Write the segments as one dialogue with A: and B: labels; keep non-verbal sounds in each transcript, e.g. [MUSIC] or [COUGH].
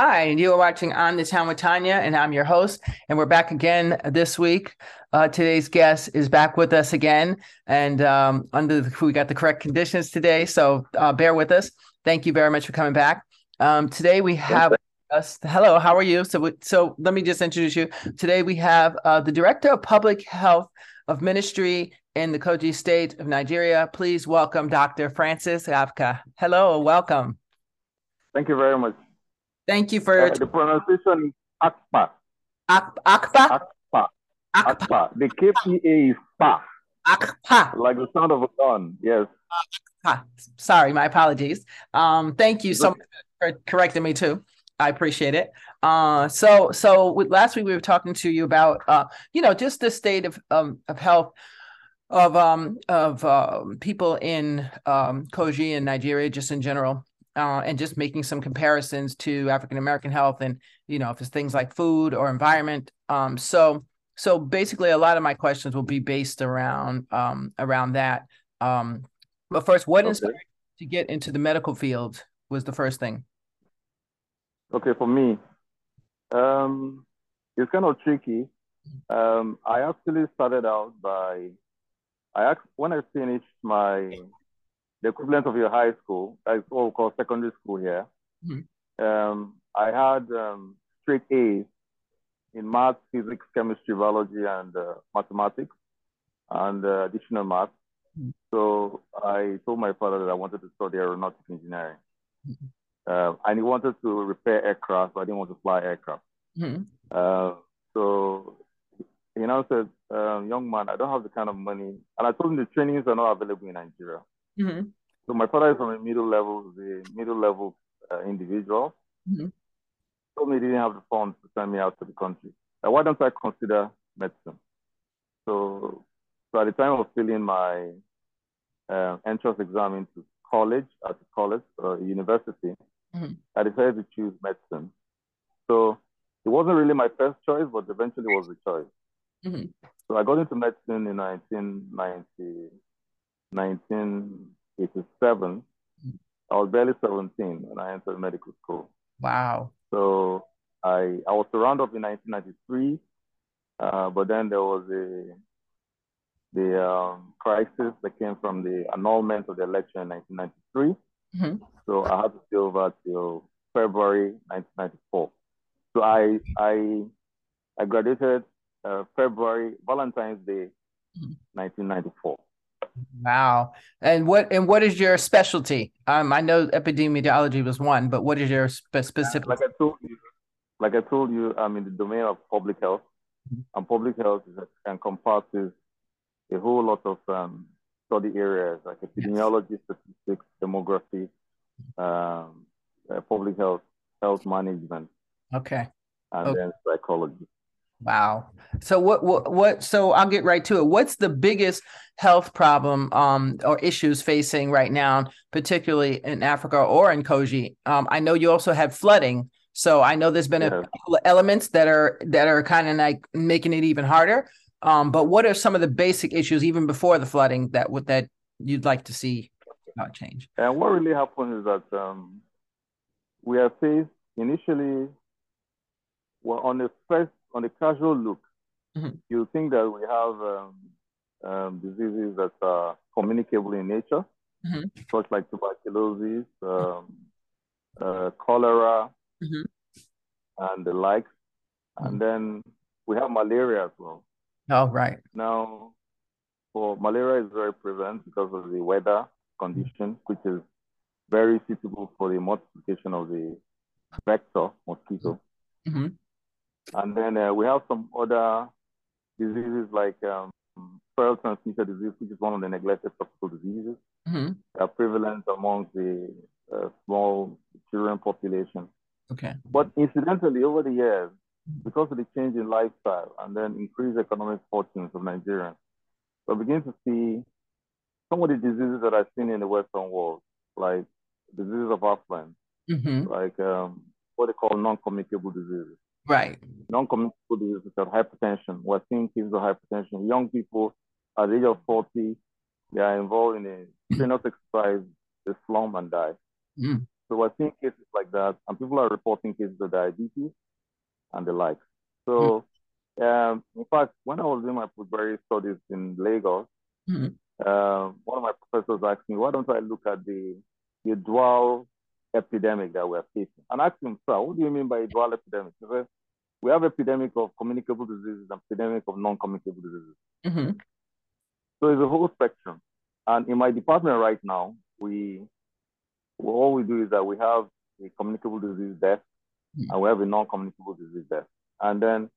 A: Hi, and you are watching On the Town with Tanya, and I'm your host. And we're back again this week. Uh, today's guest is back with us again, and um, under the, we got the correct conditions today, so uh, bear with us. Thank you very much for coming back. Um, today we have us. Hello, how are you? So, so let me just introduce you. Today we have uh, the Director of Public Health of Ministry in the Kogi State of Nigeria. Please welcome Dr. Francis Afka. Hello, welcome.
B: Thank you very much.
A: Thank you for
B: Uh, the pronunciation is Akpa.
A: Ak- Akpa.
B: Akpa.
A: Akpa.
B: Akpa. The KPA is Pa,
A: Akpa.
B: like the sound of a gun. Yes.
A: Ah, sorry, my apologies. Um, thank you so much for correcting me too. I appreciate it. Uh, so so with, last week we were talking to you about uh, you know, just the state of um of health of um of um people in um Koji and Nigeria just in general. Uh, and just making some comparisons to African American health and you know if it's things like food or environment. Um, so so basically a lot of my questions will be based around um around that. Um, but first, what
B: Okay.
A: inspired you to get into the medical field was the first thing.
B: Okay, for me, um, it's kind of tricky. Um, I actually started out by, I act, when I finished my, the equivalent of your high school, that's what we call secondary school here.
A: Mhm.
B: Um, I had um, straight A's in math, physics, chemistry, biology, and uh, mathematics, and uh, additional math.
A: Mhm.
B: So I told my father that I wanted to study aeronautic engineering.
A: Mhm.
B: Uh, and he wanted to repair aircraft, but I didn't want to fly aircraft.
A: Mhm.
B: Uh, so he now said, um, young man, I don't have the kind of money. And I told him the trainings are not available in Nigeria.
A: Mhm.
B: So my father is from a middle level, the middle level uh, individual.
A: Mhm.
B: Told me he didn't have the funds to send me out to the country. Uh, why don't I consider medicine? So, so at the time of filling my uh, entrance exam into college, at the college or university,
A: Mhm.
B: I decided to choose medicine. So it wasn't really my first choice, but eventually was the choice.
A: Mhm.
B: So I got into medicine in 1990, 1987. I was barely 17 when I entered medical school.
A: Wow.
B: So I, I was to round up in 1993, uh, but then there was a the um, crisis that came from the annulment of the election in 1993.
A: Mhm.
B: So I had to stay over till February 1994. So I I I graduated uh, February Valentine's Day
A: Mhm.
B: 1994.
A: Wow. And what and what is your specialty? Um, I know epidemiology was one, but what is your spe- specific?
B: Like I told you, like I told you, I'm in the domain of public health,
A: Mhm.
B: and public health is, encompasses a whole lot of um, study areas like epidemiology, statistics, demography, um, uh, public health, health management,
A: Okay.
B: and
A: Okay.
B: then psychology.
A: Wow. So what what what so I'll get right to it. What's the biggest health problem um or issues facing right now, particularly in Africa or in Koji? Um I know you also have flooding. So I know there's been a couple of elements that are that are kind of like making it even harder. Um but what are some of the basic issues even before the flooding that would that you'd like to see uh, change?
B: And what really happened is that um, we are faced initially, well, on the first, on a casual look,
A: Mhm.
B: you think that we have um, um, diseases that are communicable in nature,
A: Mhm.
B: such like tuberculosis, um, uh, cholera,
A: Mhm.
B: and the likes. And then we have malaria as well.
A: Oh, right.
B: Now, for malaria is very prevalent because of the weather condition, which is very suitable for the multiplication of the vector mosquito.
A: Mhm.
B: And then uh, we have some other diseases like um, feral transmitted disease, which is one of the neglected tropical diseases
A: Mhm.
B: that are prevalent amongst the uh, small children population.
A: Okay.
B: But incidentally, over the years, because of the change in lifestyle and then increased economic fortunes of Nigerians, we begin to see some of the diseases that are seen in the Western world, like diseases of affluence,
A: hmm
B: like um, what they call non-communicable diseases.
A: Right.
B: Non-communicable diseases as hypertension. We're seeing cases of hypertension. Young people at the age of 40, they are involved in a strenuous exercise, they slump and die.
A: Mm.
B: So we're seeing cases like that, and people are reporting cases of diabetes and the like. So, mm-hmm. um, in fact, when I was doing my postgraduate studies in Lagos, mm-hmm. uh, one of my professors asked me, "Why don't I look at the the dual epidemic that we're facing?" And I asked him, "Sir, what do you mean by dual epidemic?" He said, "We have epidemic of communicable diseases and epidemic of non-communicable diseases." Mm-hmm. So it's a whole spectrum. And in my department right now, we well, all we do is that we have a communicable disease desk mm-hmm. and we have a non-communicable disease desk. And then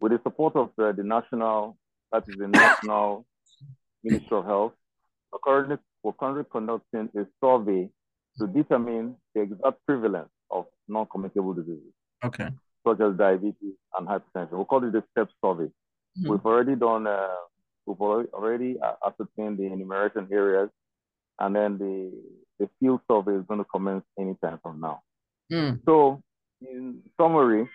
B: with the support of uh, the national, that is the National [COUGHS] Ministry of Health, we're currently, we're currently conducting a survey to determine the exact prevalence of non-communicable diseases.
A: Okay.
B: Such as diabetes and hypertension. We call it the STEP survey. Mm-hmm. We've already done, uh, we've already ascertained the enumeration areas, and then the the field survey is going to commence anytime from now. Mm. So, in summary,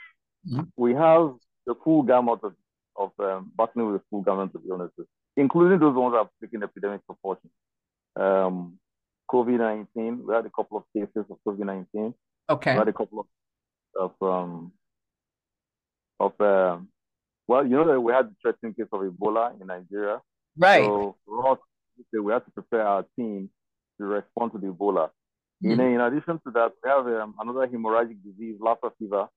B: mm. we have the full gamut of, of um, battling with the full gamut of illnesses, including those ones that have taken epidemic proportions. Um, COVID 19, we had a couple of cases of COVID 19.
A: Okay.
B: We had a couple of, of, um, of um, well, you know that we had the threatening case of Ebola in Nigeria.
A: Right.
B: So, we had to prepare our team to respond to the Ebola. Mm-hmm. In, in addition to that, we have um, another hemorrhagic disease, Lassa fever,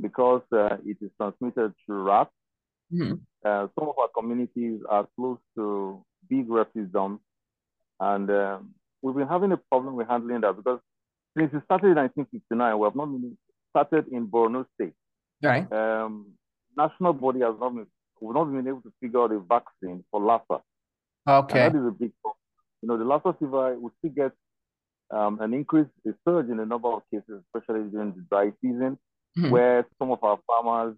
B: because uh, it is transmitted through rats. Mm-hmm. Uh, some of our communities are close to big refuse dumps, and um, we've been having a problem with handling that because since it started in 1959, we have not started in Borno State.
A: Right.
B: Um, national body has not been, we've not been able to figure out a vaccine for Lassa.
A: Okay.
B: And that is a big problem you know, the Lassa fever, we still get um, an increase, a surge in the number of cases, especially during the dry season, mm-hmm. where some of our farmers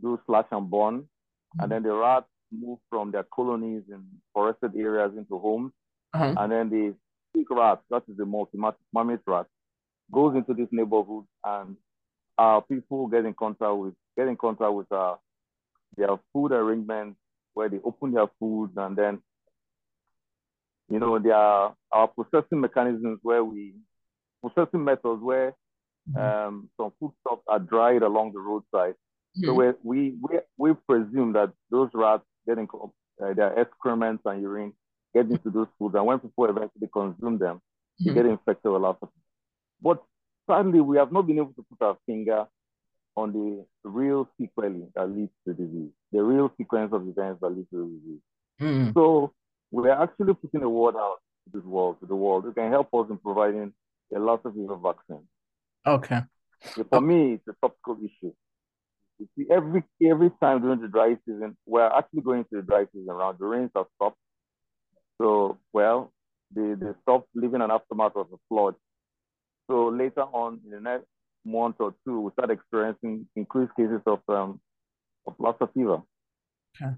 B: do slash and burn, mm-hmm. and then the rats move from their colonies in forested areas into homes, uh-huh. and then the big rat, that is the multimammate rat, goes into this neighborhood, and our people get in contact with get in contact with uh, their food arrangements where they open their food and then you know, there are our processing mechanisms where we, processing methods where mm-hmm. um, some foodstuffs are dried along the roadside. Mm-hmm. So we, we, we, we presume that those rats getting uh, their excrements and urine get into those foods. And when people eventually consume them, mm-hmm. they get infected with Lassa But sadly, we have not been able to put our finger on the real sequelae that leads to disease, the real sequence of events that leads to disease. Mm-hmm. So we're actually putting a word out to this world, to the world. It can help us in providing a Lassa fever vaccine.
A: Okay.
B: So for me, it's a topical issue. You see, every every time during the dry season, we're actually going to the dry season around. The rains have stopped. So, well, they, they stopped living an aftermath of a flood. So later on in the next month or two, we start experiencing increased cases of um of Lassa fever.
A: Okay.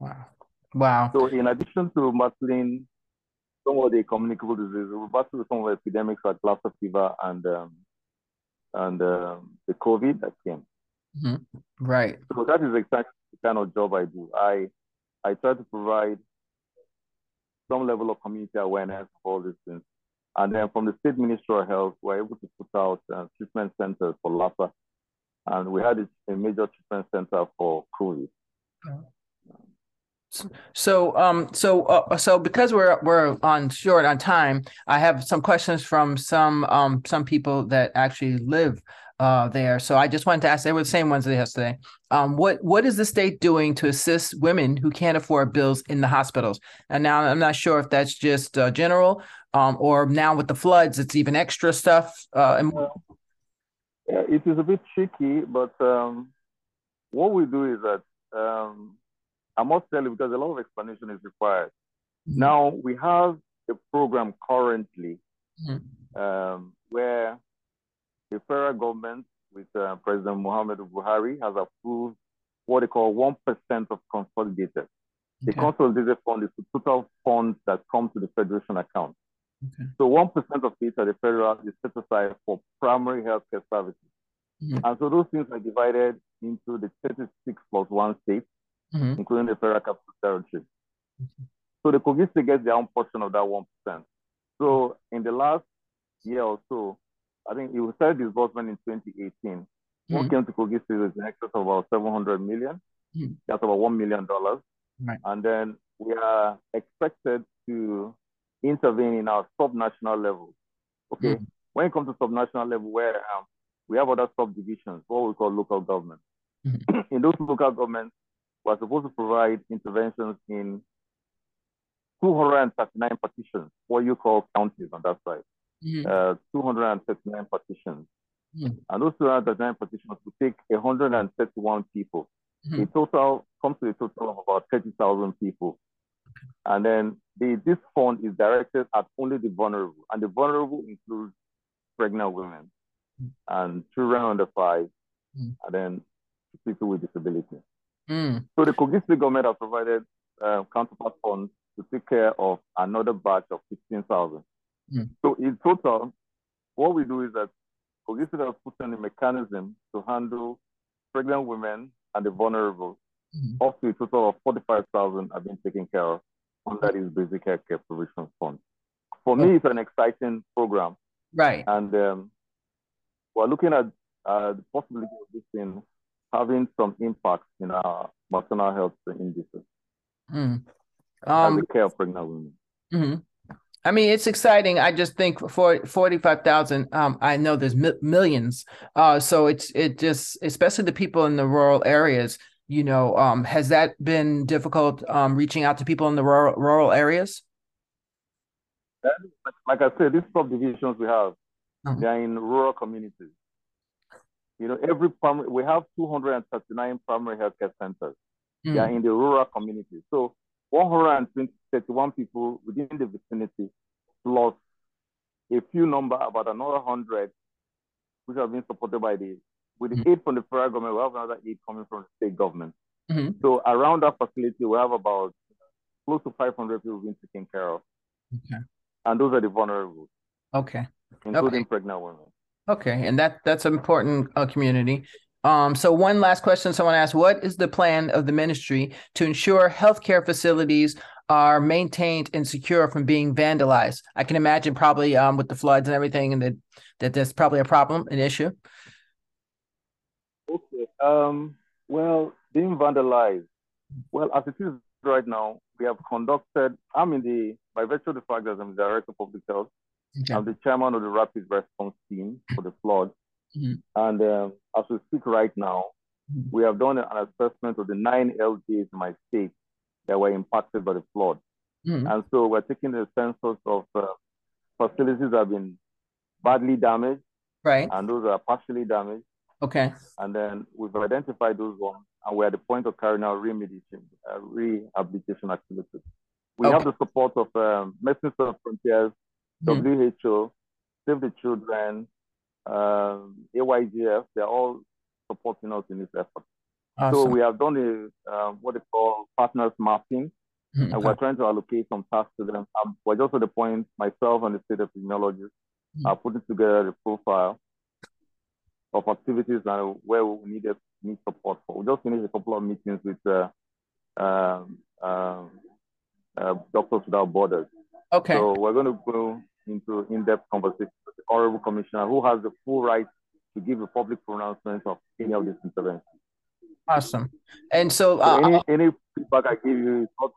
A: Wow. Wow.
B: So in addition to battling some of the communicable diseases, we battle some of the epidemics like Lassa fever and um, and um, the COVID that came.
A: Mm-hmm. Right.
B: So that is exactly the kind of job I do. I I try to provide some level of community awareness of all these things. And then from the State Ministry of Health, we're able to put out uh, treatment centers for Lassa. And we had a major treatment center for COVID.
A: So, um, so, uh, so because we're we're on short on time, I have some questions from some um some people that actually live uh there. So I just wanted to ask. They were the same ones as yesterday. Um, what what is the state doing to assist women who can't afford bills in the hospitals? And now I'm not sure if that's just uh, general, um, or now with the floods, it's even extra stuff. Uh, and-
B: yeah, it is a bit tricky, but um, what we do is that um I must tell you because a lot of explanation is required. Mm-hmm. Now we have a program currently mm-hmm. um, where the federal government with uh, President Muhammadu Buhari has approved what they call 1% of consolidated. Okay. The consolidated fund is the total funds that come to the federation account. Okay. So 1% of it at the federal is set aside for primary healthcare services. Mm-hmm. And so those things are divided into the 36 plus one states mm-hmm. including the federal capital territory. Mm-hmm. So the Kogi State gets their own portion of that 1%. So in the last year or so, I think it was started disbursement in 2018. Mm-hmm. Came to Kogi State is in excess of about 700 million. Mm-hmm. That's about $1 million. Right. And then we are expected to intervene in our sub-national level. Okay, mm-hmm. when it comes to subnational level, where um, we have other subdivisions, what we call local government. Mm-hmm. [CLEARS THROAT] in those local governments, we're supposed to provide interventions in 239 partitions, what you call counties on that side. Mm-hmm. Uh, 239 partitions. Mm-hmm. And those 239 partitions will take 131 people. Mm-hmm. The total comes to a total of about 30,000 people. And then the, this fund is directed at only the vulnerable, and the vulnerable includes pregnant women mm. and children under five, mm. and then people with disability. Mm. So the Kogi State government has provided uh, counterpart funds to take care of another batch of 16,000. Mm. So in total, what we do is that Kogi State has put in a mechanism to handle pregnant women and the vulnerable. Mm. Up to a total of 45,000 have been taken care of under this basic healthcare provision fund. For me, it's an exciting program.
A: Right.
B: And um, we're looking at uh, the possibility of this thing having some impact in our maternal health indices mm. um, and the care of pregnant women.
A: Mm-hmm. I mean, it's exciting. I just think for 45,000, um, I know there's mi- millions. Uh, so it's, it just, especially the people in the rural areas, you know, um, has that been difficult um, reaching out to people in the rural, rural areas?
B: Like I said, these subdivisions we have, uh-huh. they're in rural communities. You know, every primary, we have 239 primary healthcare centers. Mm. They are in the rural communities. So 131 people within the vicinity, plus a few number, about another 100, which have been supported by the with the mm-hmm. aid from the federal government, we have another aid coming from the state government. Mm-hmm. So around that facility, we have about close to 500 people being taken care of. Okay. And those are the vulnerable.
A: Okay.
B: Including
A: okay.
B: pregnant women.
A: Okay, and that that's an important uh, community. Um, so one last question someone asked, what is the plan of the ministry to ensure healthcare facilities are maintained and secure from being vandalized? I can imagine probably um, with the floods and everything and that, that there's probably a problem, an issue.
B: Okay. Um, well, being vandalized. Well, as it is right now, we have conducted, I'm in the, by virtue of the fact that I'm the director of public health, okay. I'm the chairman of the rapid response team for the flood. Mm-hmm. And um, as we speak right now, mm-hmm. we have done an assessment of the nine LGAs in my state that were impacted by the flood. Mm-hmm. And so we're taking the census of uh, facilities that have been badly damaged.
A: Right.
B: And those are partially damaged.
A: Okay.
B: And then we've identified those ones, and we're at the point of carrying out remediation, uh, rehabilitation activities. We okay. have the support of um, Médecins Sans Frontières, mm. WHO, Save the Children, um, AYGF. They're all supporting us in this effort. Awesome. So we have done a um, what they call partners mapping, mm-hmm. and we're trying to allocate some tasks to them. Um, we're just at the point, myself and the state epidemiologist mm-hmm. are putting together the profile of activities and where we needed need support for. We just finished a couple of meetings with uh, um, um, uh, Doctors Without Borders.
A: Okay.
B: So we're going to go into in-depth conversation with the Honorable Commissioner, who has the full right to give a public pronouncement of any of these interventions.
A: Awesome. And so, uh,
B: so any, any, feedback I give you is not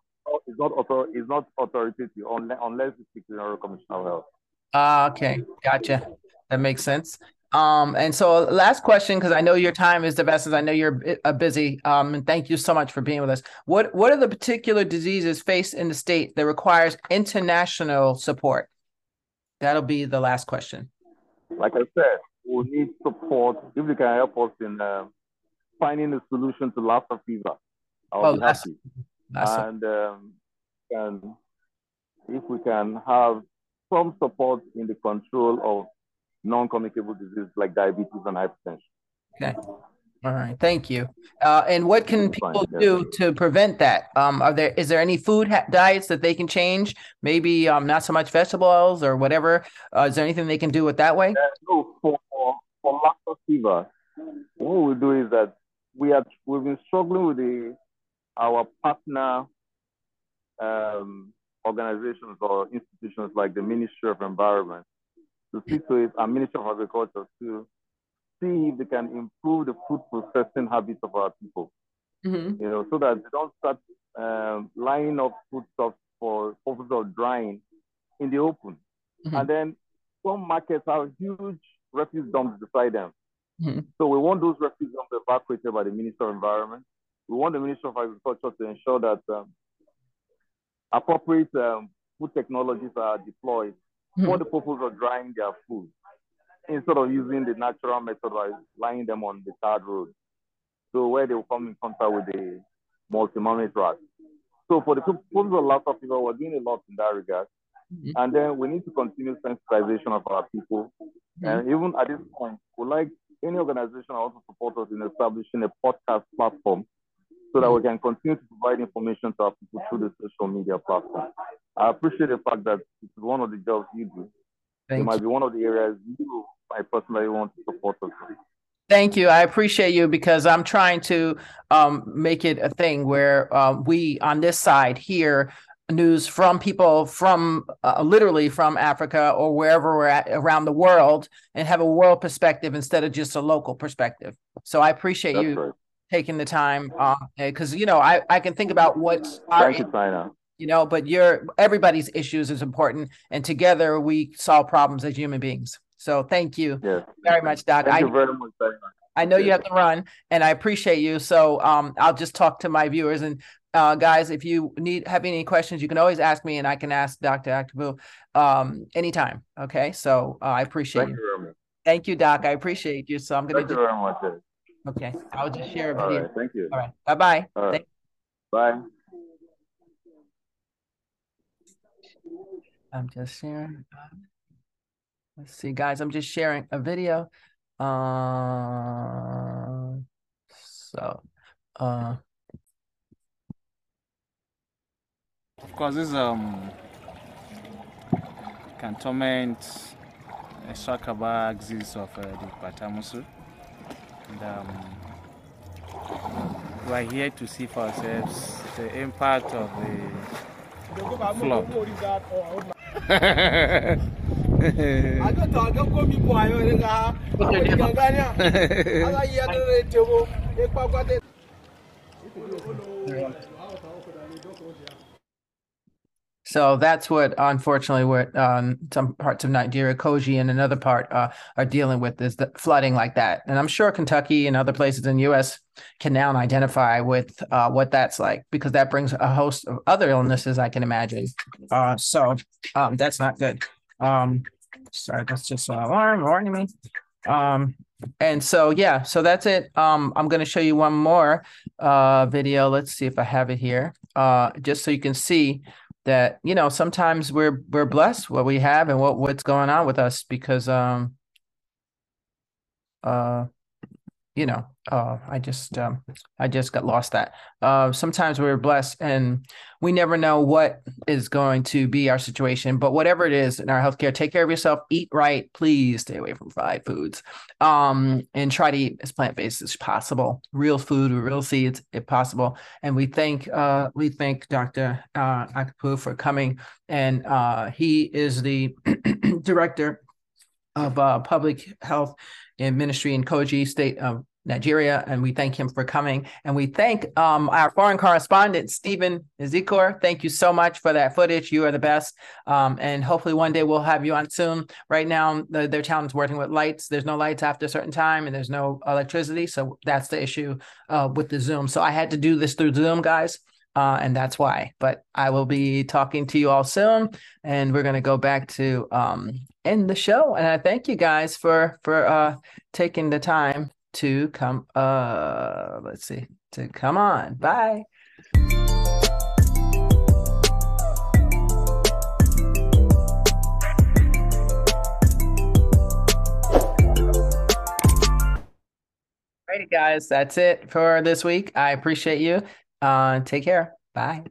B: is not author is not authoritative unless unless you speak to the Honorable Commissioner of Health.
A: Ah, uh, okay, gotcha. That makes sense. Um, and so last question, because I know your time is the best, as I know you're uh, busy. Um, and thank you so much for being with us. What what are the particular diseases faced in the state that requires international support? That'll be the last question.
B: Like I said, we need support. If you can help us in uh, finding a solution to Lassa fever, I'll oh, be happy. Lassa. And um, and if we can have some support in the control of non-communicable diseases like diabetes and hypertension.
A: Okay. All right, thank you. Uh, and what can people Fine, do to prevent that? Um, are there is there any food ha- diets that they can change? Maybe um, not so much vegetables or whatever. Uh, is there anything they can do with that way?
B: Uh, no, for for Lassa fever, what we do is that we have we've been struggling with the our partner um, organizations or institutions like the Ministry of Environment to speak to it, our Ministry of Agriculture to see if they can improve the food processing habits of our people. Mm-hmm. You know, so that they don't start um, lining up foodstuffs for purpose of drying in the open. Mm-hmm. And then some markets have huge refuse dumps beside them. Mm-hmm. So we want those refuse dumps evacuated by the Minister of Environment. We want the Minister of Agriculture to ensure that um, appropriate um, food technologies are deployed mm-hmm. for the purpose of drying their food instead of using the natural method of lying them on the tarred road. So where they will come in contact with the multimammate rat. So for the purpose of Lassa fever, we're doing a lot in that regard. Mm-hmm. And then we need to continue sensitization of our people. Mm-hmm. And even at this point, we like any organization also support us in establishing a podcast platform so that we can continue to provide information to our people through the social media platform. I appreciate the fact that it's one of the jobs you do. Thank it might be one of the areas you I personally want to support us.
A: Thank you. I appreciate you because I'm trying to um, make it a thing where uh, we on this side hear news from people from uh, literally from Africa or wherever we're at around the world and have a world perspective instead of just a local perspective. So I appreciate That's you right. taking the time because uh, you know I I can think about what's
B: Thank you, China.
A: You know, but your everybody's issues is important, and together we solve problems as human beings. So thank you yes. very much, Doc.
B: Thank I, you very much.
A: I know you have to run, and I appreciate you. So um, I'll just talk to my viewers and uh, guys. If you need have any questions, you can always ask me, and I can ask Dr. Akpobu um, anytime. Okay, so uh, I appreciate
B: thank
A: you. you thank you, Doc. I appreciate you. So I'm
B: you very much.
A: Okay, I'll just share a video.
B: All right, thank you.
A: All right, bye bye. All right.
B: Bye.
A: I'm just sharing. Let's see, guys, I'm just sharing a video. Uh, so, uh,
C: of course, this um cantonment Swakaba axis of uh, the Patamusu. And um, we are here to see for ourselves the impact of the flood. [LAUGHS]
D: aga to aga komi bo ayo re ni a. Ala iya do re tebo e
A: So that's what, unfortunately, what um, some parts of Nigeria, Koji, and another part uh, are dealing with is the flooding like that. And I'm sure Kentucky and other places in the U.S. can now identify with uh, what that's like because that brings a host of other illnesses I can imagine. Uh, so um, that's not good. Um, sorry, that's just an alarm warning me. Um, and so yeah, so that's it. Um, I'm gonna show you one more uh video. Let's see if I have it here. Uh, just so you can see that you know sometimes we're we're blessed what we have and what what's going on with us because um uh you know, uh, I just um, I just got lost that. Uh, sometimes we're blessed and we never know what is going to be our situation. But whatever it is in our healthcare, take care of yourself, eat right, please stay away from fried foods, um, and try to eat as plant based as possible, real food real seeds if possible. And we thank uh, we thank Dr. Uh, Akpobu for coming, and uh, he is the [CLEARS THROAT] director of uh, public health and ministry in Koji State of Nigeria, and we thank him for coming. And we thank um, our foreign correspondent, Stephen Ezekor. Thank you so much for that footage. You are the best. Um, and hopefully one day we'll have you on soon. Right now, the, their town is working with lights. There's no lights after a certain time, and there's no electricity. So that's the issue uh, with the Zoom. So I had to do this through Zoom, guys. Uh, and that's why. But I will be talking to you all soon, and we're going to go back to um, end the show. And I thank you guys for for uh, taking the time to come uh let's see to come on bye Alrighty, guys, that's it for this week. I appreciate you. Uh, take care. Bye.